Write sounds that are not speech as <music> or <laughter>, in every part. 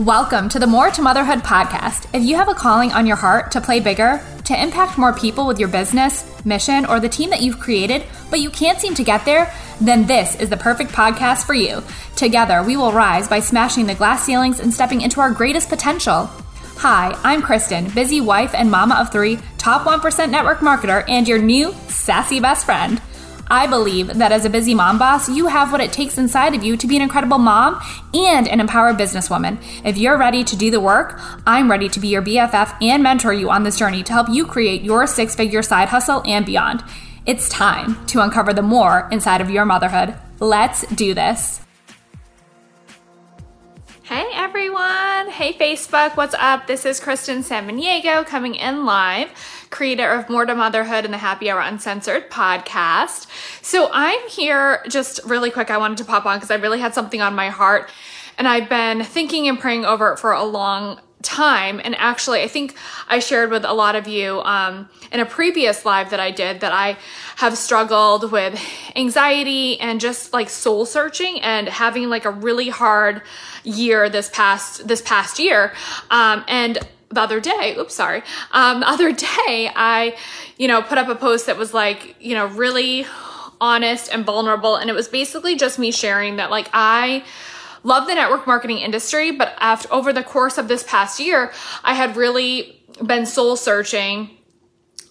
Welcome to the More to Motherhood podcast. If you have a calling on your heart to play bigger, to impact more people with your business, mission, or the team that you've created, but you can't seem to get there, then this is the perfect podcast for you. Together, we will rise by smashing the glass ceilings and stepping into our greatest potential. Hi, I'm Kristen, busy wife and mama of three, top 1% network marketer, and your new sassy best friend. I believe that as a busy mom boss, you have what it takes inside of you to be an incredible mom and an empowered businesswoman. If you're ready to do the work, I'm ready to be your BFF and mentor you on this journey to help you create your six figure side hustle and beyond. It's time to uncover the more inside of your motherhood. Let's do this. Hey everyone! Hey Facebook, what's up? This is Kristen Samaniego coming in live creator of More to Motherhood and the Happy Hour Uncensored podcast. So I'm here just really quick. I wanted to pop on because I really had something on my heart and I've been thinking and praying over it for a long time. And actually, I think I shared with a lot of you um, in a previous live that I did that I have struggled with anxiety and just like soul searching and having like a really hard year this past this past year. Um, and the other day, oops, sorry. Um, the other day, I, you know, put up a post that was like, you know, really honest and vulnerable. And it was basically just me sharing that, like, I love the network marketing industry, but after over the course of this past year, I had really been soul searching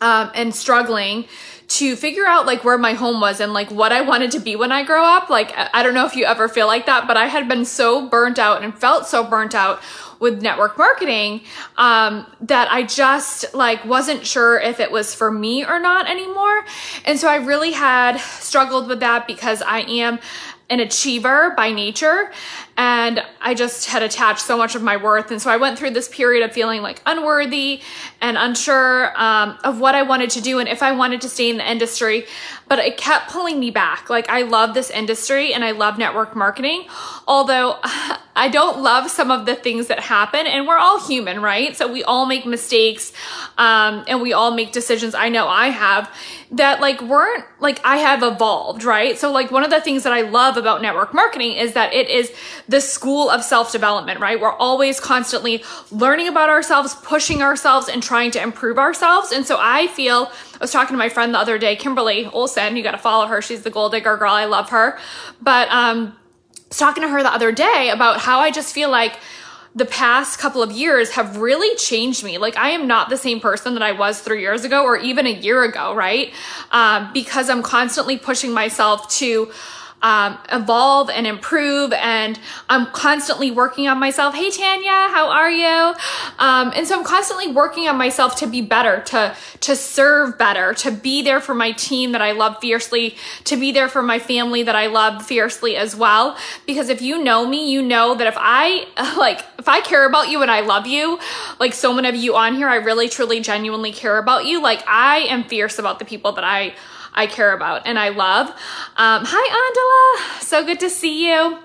um, and struggling to figure out like where my home was and like what I wanted to be when I grow up. Like, I don't know if you ever feel like that, but I had been so burnt out and felt so burnt out with network marketing um, that I just like wasn't sure if it was for me or not anymore. And so I really had struggled with that because I am an achiever by nature and I just had attached so much of my worth. And so I went through this period of feeling like unworthy and unsure um, of what I wanted to do and if I wanted to stay in the industry. But it kept pulling me back. Like I love this industry and I love network marketing, although <laughs> I don't love some of the things that happen. And we're all human, right? So we all make mistakes um, and we all make decisions. I know I have that like weren't like I have evolved, right? So like one of the things that I love about network marketing is that it is the school of self-development, right? We're always constantly learning about ourselves, pushing ourselves and trying to improve ourselves. And so I feel I was talking to my friend the other day, Kimberly Olsen, you got to follow her. She's the gold digger girl. I love her. But um I was talking to her the other day about how I just feel like the past couple of years have really changed me. Like I am not the same person that I was three years ago or even a year ago, right? Um, because I'm constantly pushing myself to um, evolve and improve. And I'm constantly working on myself. Hey, Tanya, how are you? Um, and so I'm constantly working on myself to be better, to, to serve better, to be there for my team that I love fiercely, to be there for my family that I love fiercely as well. Because if you know me, you know that if I, <laughs> like, if I care about you and I love you, like so many of you on here, I really, truly, genuinely care about you. Like I am fierce about the people that I I care about and I love. Um, hi, Andela. So good to see you.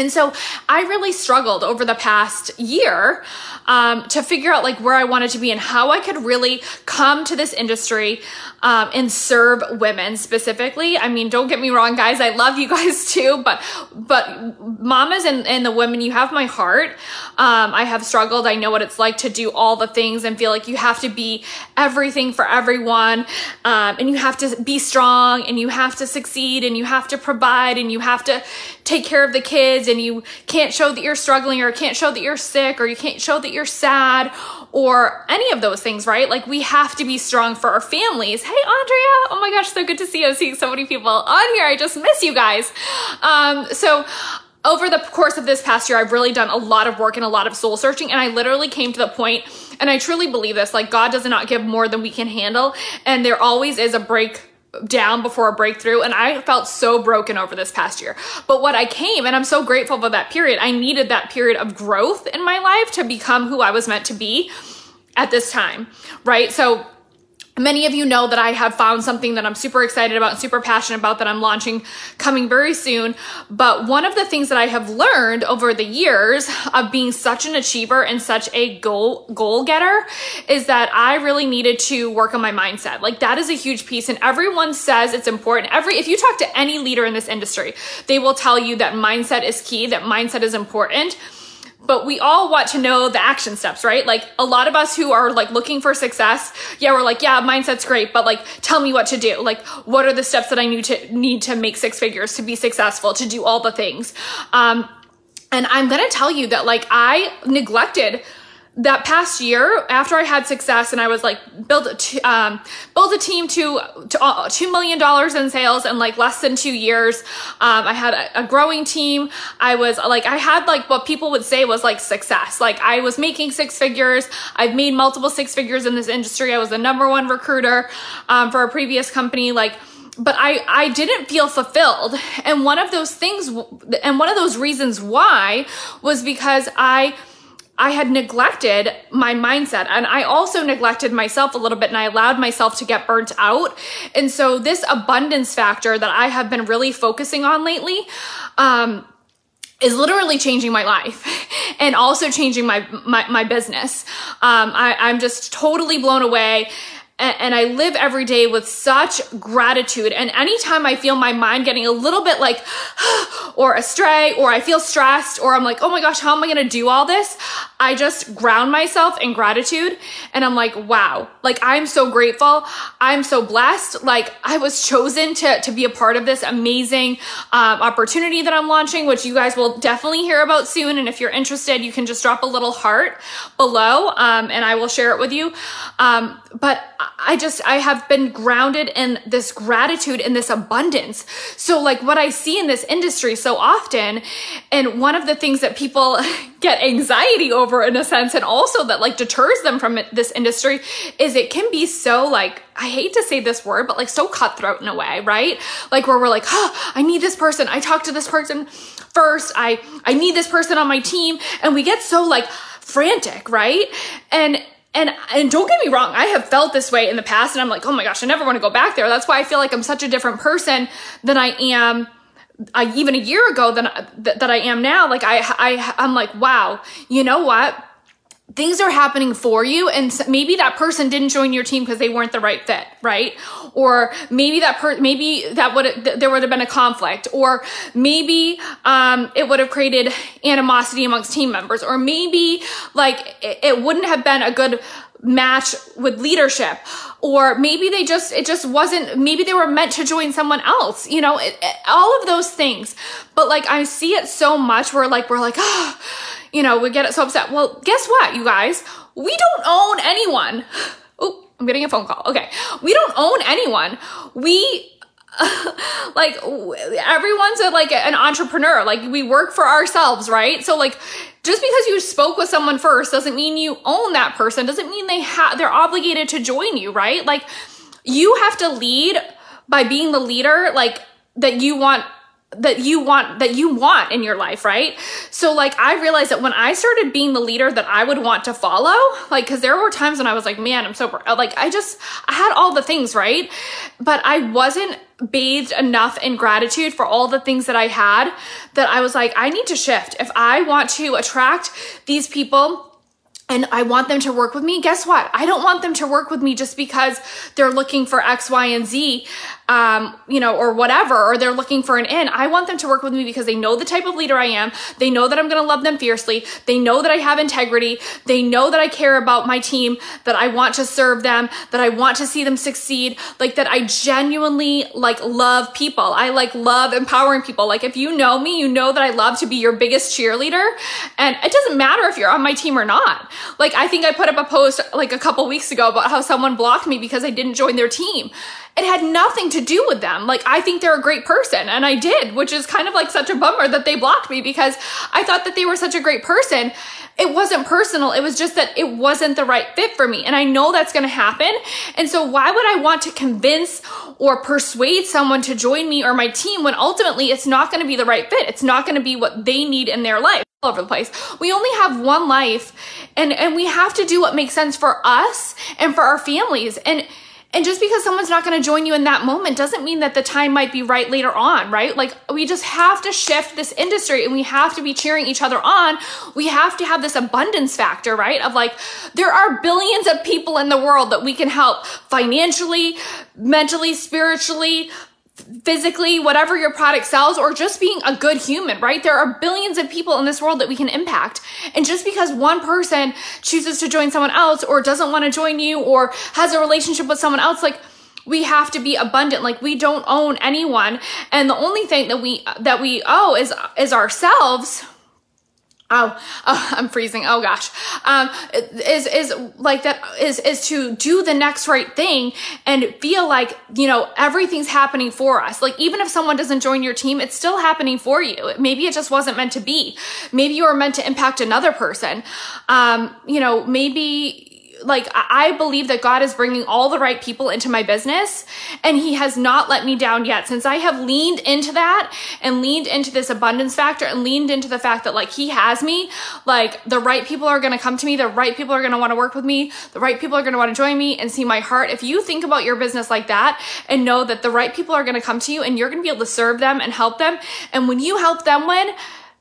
And so I really struggled over the past year um, to figure out like where I wanted to be and how I could really come to this industry um, and serve women specifically. I mean, don't get me wrong, guys. I love you guys <laughs> too, but but mamas and, and the women, you have my heart. Um, I have struggled. I know what it's like to do all the things and feel like you have to be everything for everyone, um, and you have to be strong and you have to succeed and you have to provide and you have to take care of the kids and you can't show that you're struggling or can't show that you're sick or you can't show that you're sad or any of those things, right? Like we have to be strong for our families. Hey, Andrea. Oh my gosh, so good to see you. I'm seeing so many people on here. I just miss you guys. Um, so over the course of this past year, I've really done a lot of work and a lot of soul searching. And I literally came to the point, and I truly believe this, like God does not give more than we can handle. And there always is a break down before a breakthrough and I felt so broken over this past year. But what I came and I'm so grateful for that period. I needed that period of growth in my life to become who I was meant to be at this time, right? So Many of you know that I have found something that I'm super excited about, super passionate about that I'm launching coming very soon. But one of the things that I have learned over the years of being such an achiever and such a goal goal getter is that I really needed to work on my mindset. Like that is a huge piece and everyone says it's important. Every if you talk to any leader in this industry, they will tell you that mindset is key, that mindset is important but we all want to know the action steps, right? Like a lot of us who are like looking for success, yeah, we're like, yeah, mindset's great, but like tell me what to do. Like what are the steps that I need to need to make six figures to be successful, to do all the things. Um and I'm going to tell you that like I neglected that past year after I had success and I was like build a t- um, build a team to, to uh, two million dollars in sales in like less than two years. Um, I had a, a, growing team. I was like I had like what people would say was like success. Like I was making six figures. I've made multiple six figures in this industry. I was the number one recruiter um, for a previous company. Like but I, I didn't feel fulfilled. And one of those things, and one of those reasons why was because I, I had neglected my mindset and I also neglected myself a little bit and I allowed myself to get burnt out. And so this abundance factor that I have been really focusing on lately, um, is literally changing my life <laughs> and also changing my my, my business. Um, I, I'm just totally blown away and, I live every day with such gratitude. And anytime I feel my mind getting a little bit like, <gasps> or astray, or I feel stressed, or I'm like, oh my gosh, how am I gonna do all this? I just ground myself in gratitude. And I'm like, wow, like I'm so grateful. I'm so blessed. Like I was chosen to, to be a part of this amazing um, opportunity that I'm launching, which you guys will definitely hear about soon. And if you're interested, you can just drop a little heart below um, and I will share it with you. Um, but I just, I have been grounded in this gratitude and this abundance. So like what I see in this industry so often, and one of the things that people <laughs> get anxiety over in a sense, and also that like deters them from this industry is it can be so like, I hate to say this word, but like so cutthroat in a way, right? Like where we're like, oh, I need this person. I talk to this person first. I, I need this person on my team. And we get so like frantic, right? And, and and don't get me wrong, I have felt this way in the past, and I'm like, oh my gosh, I never want to go back there. That's why I feel like I'm such a different person than I am. I, even a year ago than that, that I am now. Like I, I, I'm like, wow, you know what? things are happening for you and maybe that person didn't join your team because they weren't the right fit right or maybe that per maybe that would th- there would have been a conflict or maybe um, it would have created animosity amongst team members or maybe like it, it wouldn't have been a good match with leadership or maybe they just it just wasn't maybe they were meant to join someone else you know it, it, all of those things but like i see it so much where like we're like oh you know, we get it so upset. Well, guess what, you guys? We don't own anyone. <laughs> Oh, I'm getting a phone call. Okay. We don't own anyone. We <laughs> like everyone's a, like an entrepreneur. Like we work for ourselves, right? So like just because you spoke with someone first doesn't mean you own that person. Doesn't mean they have they're obligated to join you, right? Like you have to lead by being the leader like that you want that you want that you want in your life right so like i realized that when i started being the leader that i would want to follow like because there were times when i was like man i'm so like i just i had all the things right but i wasn't bathed enough in gratitude for all the things that i had that i was like i need to shift if i want to attract these people and I want them to work with me, guess what? I don't want them to work with me just because they're looking for X, Y, and Z um, you know, or whatever, or they're looking for an in. I want them to work with me because they know the type of leader I am. They know that I'm going to love them fiercely. They know that I have integrity. They know that I care about my team, that I want to serve them, that I want to see them succeed, like that I genuinely like love people. I like love empowering people. Like if you know me, you know that I love to be your biggest cheerleader. And it doesn't matter if you're on my team or not. Like I think I put up a post like a couple weeks ago about how someone blocked me because I didn't join their team. It had nothing to do with them. Like, I think they're a great person, and I did, which is kind of like such a bummer that they blocked me because I thought that they were such a great person. It wasn't personal, it was just that it wasn't the right fit for me. And I know that's gonna happen. And so, why would I want to convince or persuade someone to join me or my team when ultimately it's not gonna be the right fit? It's not gonna be what they need in their life all over the place. We only have one life and and we have to do what makes sense for us and for our families. And and just because someone's not going to join you in that moment doesn't mean that the time might be right later on, right? Like we just have to shift this industry and we have to be cheering each other on. We have to have this abundance factor, right? Of like, there are billions of people in the world that we can help financially, mentally, spiritually, physically, whatever your product sells, or just being a good human, right? There are billions of people in this world that we can impact. And just because one person chooses to join someone else or doesn't want to join you or has a relationship with someone else, like, we have to be abundant like we don't own anyone and the only thing that we that we owe is is ourselves Oh, oh, <laughs> I'm freezing. Oh gosh. Um, is, is like that is, is to do the next right thing and feel like, you know, everything's happening for us. Like even if someone doesn't join your team, it's still happening for you. Maybe it just wasn't meant to be. Maybe you were meant to impact another person. Um, you know, maybe like I believe that God is bringing all the right people into my business and he has not let me down yet. Since I have leaned into that and leaned into this abundance factor and leaned into the fact that like he has me like the right people are going to come to me the right people are going to want to work with me the right people are going to want to join me and see my heart. If you think about your business like that and know that the right people are going to come to you and you're going to be able to serve them and help them and when you help them win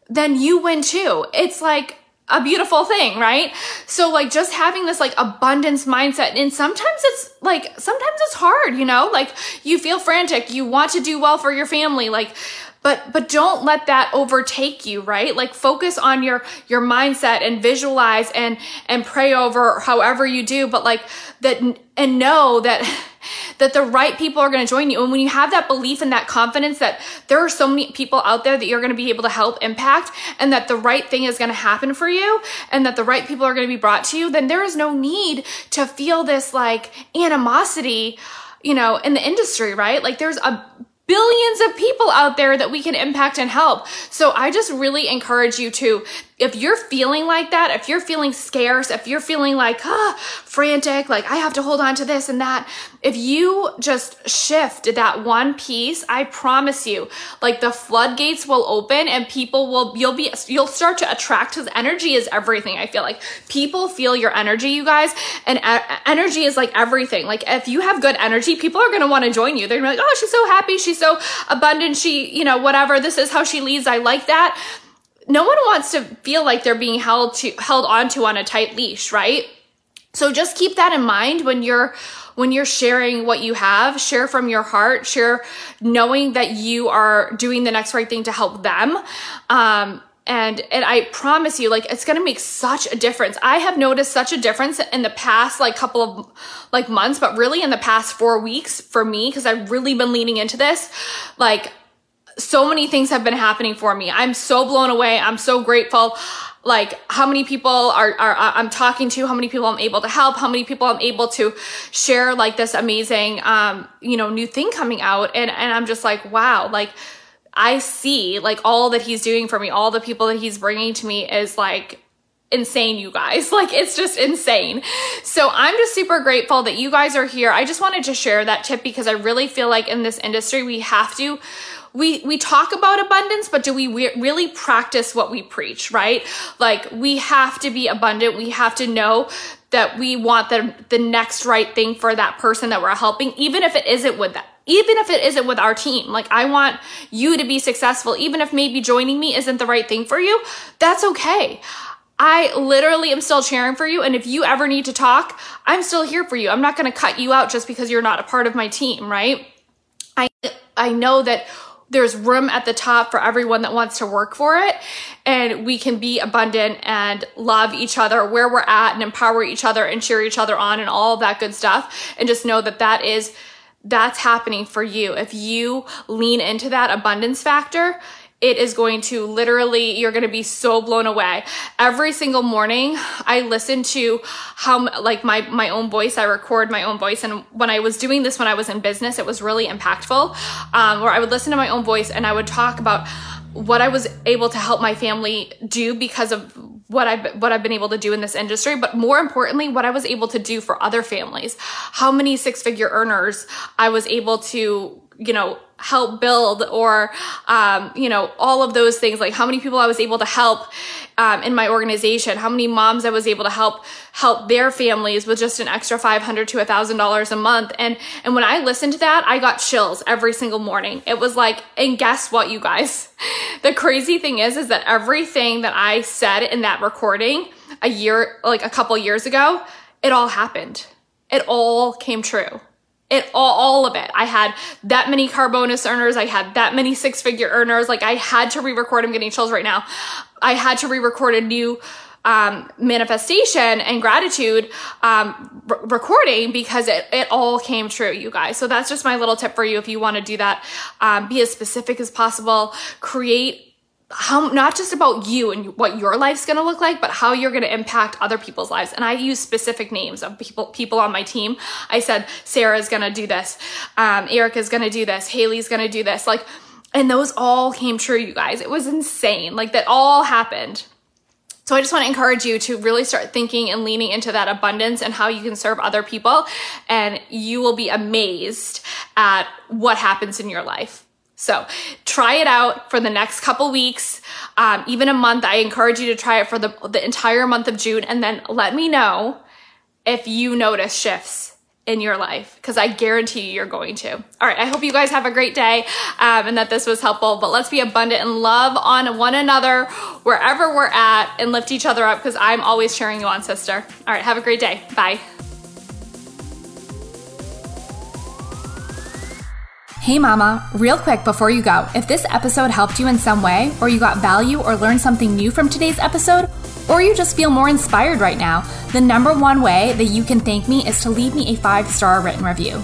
then you win too. It's like a beautiful thing, right? So like just having this like abundance mindset and sometimes it's like sometimes it's hard, you know? Like you feel frantic, you want to do well for your family, like but but don't let that overtake you right like focus on your your mindset and visualize and and pray over however you do but like that and know that <laughs> that the right people are going to join you. And when you have that belief and that confidence that there are so many people out there that you're going to be able to help impact and that the right thing is going to happen for you and that the right people are going to be brought to you, then there is no need to feel this like animosity, you know, in the industry, right? Like there's a billions of people out there that we can impact and help. So I just really encourage you to if you're feeling like that, if you're feeling scarce, if you're feeling like, ah, frantic, like I have to hold on to this and that, if you just shift that one piece, I promise you, like the floodgates will open and people will, you'll be, you'll start to attract because energy is everything. I feel like people feel your energy, you guys, and energy is like everything. Like if you have good energy, people are to want to join you. They're gonna be like, oh, she's so happy. She's so abundant. She, you know, whatever. This is how she leads. I like that no one wants to feel like they're being held to held onto on a tight leash, right? So just keep that in mind when you're when you're sharing what you have, share from your heart, share knowing that you are doing the next right thing to help them. Um, and and I promise you like it's to make such a difference. I have noticed such a difference in the past like couple of like months, but really in the past 4 weeks for me because I've really been leaning into this. Like so many things have been happening for me. I'm so blown away. I'm so grateful. Like how many people are, are I'm talking to, how many people I'm able to help, how many people I'm able to share like this amazing, um, you know, new thing coming out. And, and I'm just like, wow, like I see like all that he's doing for me, all the people that he's bringing to me is like insane, you guys. <laughs> Like, it's just insane. So, I'm just super grateful that you guys are here. I just wanted to share that tip because I really feel like in this industry, we have to we we talk about abundance but do we re- really practice what we preach right like we have to be abundant we have to know that we want the the next right thing for that person that we're helping even if it isn't with that even if it isn't with our team like i want you to be successful even if maybe joining me isn't the right thing for you that's okay I literally am still cheering for you. And if you ever need to talk, I'm still here for you. I'm not going to cut you out just because you're not a part of my team, right? I, I know that there's room at the top for everyone that wants to work for it and we can be abundant and love each other where we're at and empower each other and cheer each other on and all that good stuff and just know that that is that's happening for you. If you lean into that abundance factor it is going to literally you're going to be so blown away every single morning i listen to how like my my own voice i record my own voice and when i was doing this when i was in business it was really impactful um, where i would listen to my own voice and i would talk about what i was able to help my family do because of what I've what I've been able to do in this industry, but more importantly, what I was able to do for other families. How many six figure earners I was able to you know, help build or, um, you know, all of those things, like how many people I was able to help, um, in my organization, how many moms I was able to help, help their families with just an extra 500 to a thousand dollars a month. And, and when I listened to that, I got chills every single morning. It was like, and guess what, you guys? <laughs> The crazy thing is, is that everything that I said in that recording a year, like a couple years ago, it all happened. It all came true it all, all of it. I had that many car bonus earners. I had that many six figure earners. Like I had to re-record. I'm getting chills right now. I had to re-record a new um, manifestation and gratitude um, recording because it, it all came true, you guys. So that's just my little tip for you if you want to do that. Um, be as specific as possible. Create how not just about you and what your life's going to look like but how you're going to impact other people's lives. And i use specific names of people people on my team. I said sarah's going to do this. Um, erica's going to do this. Haley's going to do this. Like and those all came true you guys. It was insane. Like that all happened. So I just want to encourage you to really start thinking and leaning into that abundance and how you can serve other people. And you will be amazed at what happens in your life. So try it out for the next couple weeks, um, even a month. I encourage you to try it for the, the entire month of June and then let me know if you notice shifts in your life because I guarantee you you're going to. All right, I hope you guys have a great day um, and that this was helpful. But let's be abundant and love on one another wherever we're at and lift each other up because I'm always cheering you on, sister. All right, have a great day. Bye. Hey, Mama, real quick before you go, if this episode helped you in some way, or you got value or learned something new from today's episode, or you just feel more inspired right now, the number one way that you can thank me is to leave me a five star written review.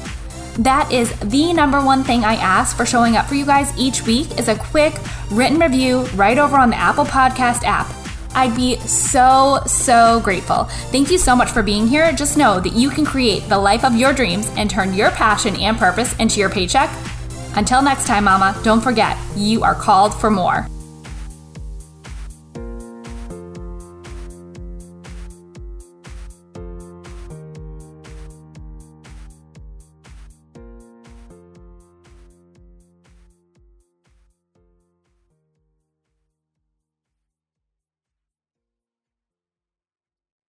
That is the number one thing I ask for showing up for you guys each week is a quick written review right over on the Apple Podcast app. I'd be so, so grateful. Thank you so much for being here. Just know that you can create the life of your dreams and turn your passion and purpose into your paycheck. Until next time, Mama, don't forget, you are called for more.